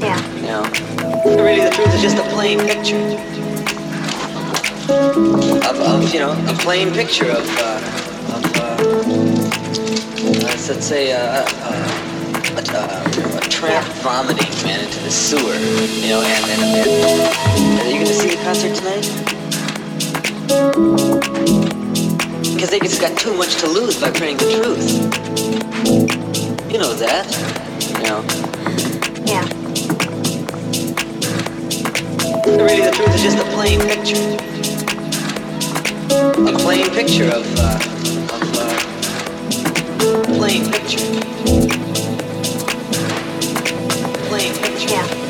Yeah. you know. Really, the truth is just a plain picture. Of, of you know, a plain picture of, uh, of, uh, uh, let's say, uh, uh, a, a, a tramp vomiting, man, into the sewer, you know, and, and, and are you gonna see the concert tonight? Because they just got too much to lose by praying the truth. You know that, you know. Yeah. Really, the truth is just a plain picture. A plain picture of, uh, of, uh, plain picture. Plain picture. Yeah.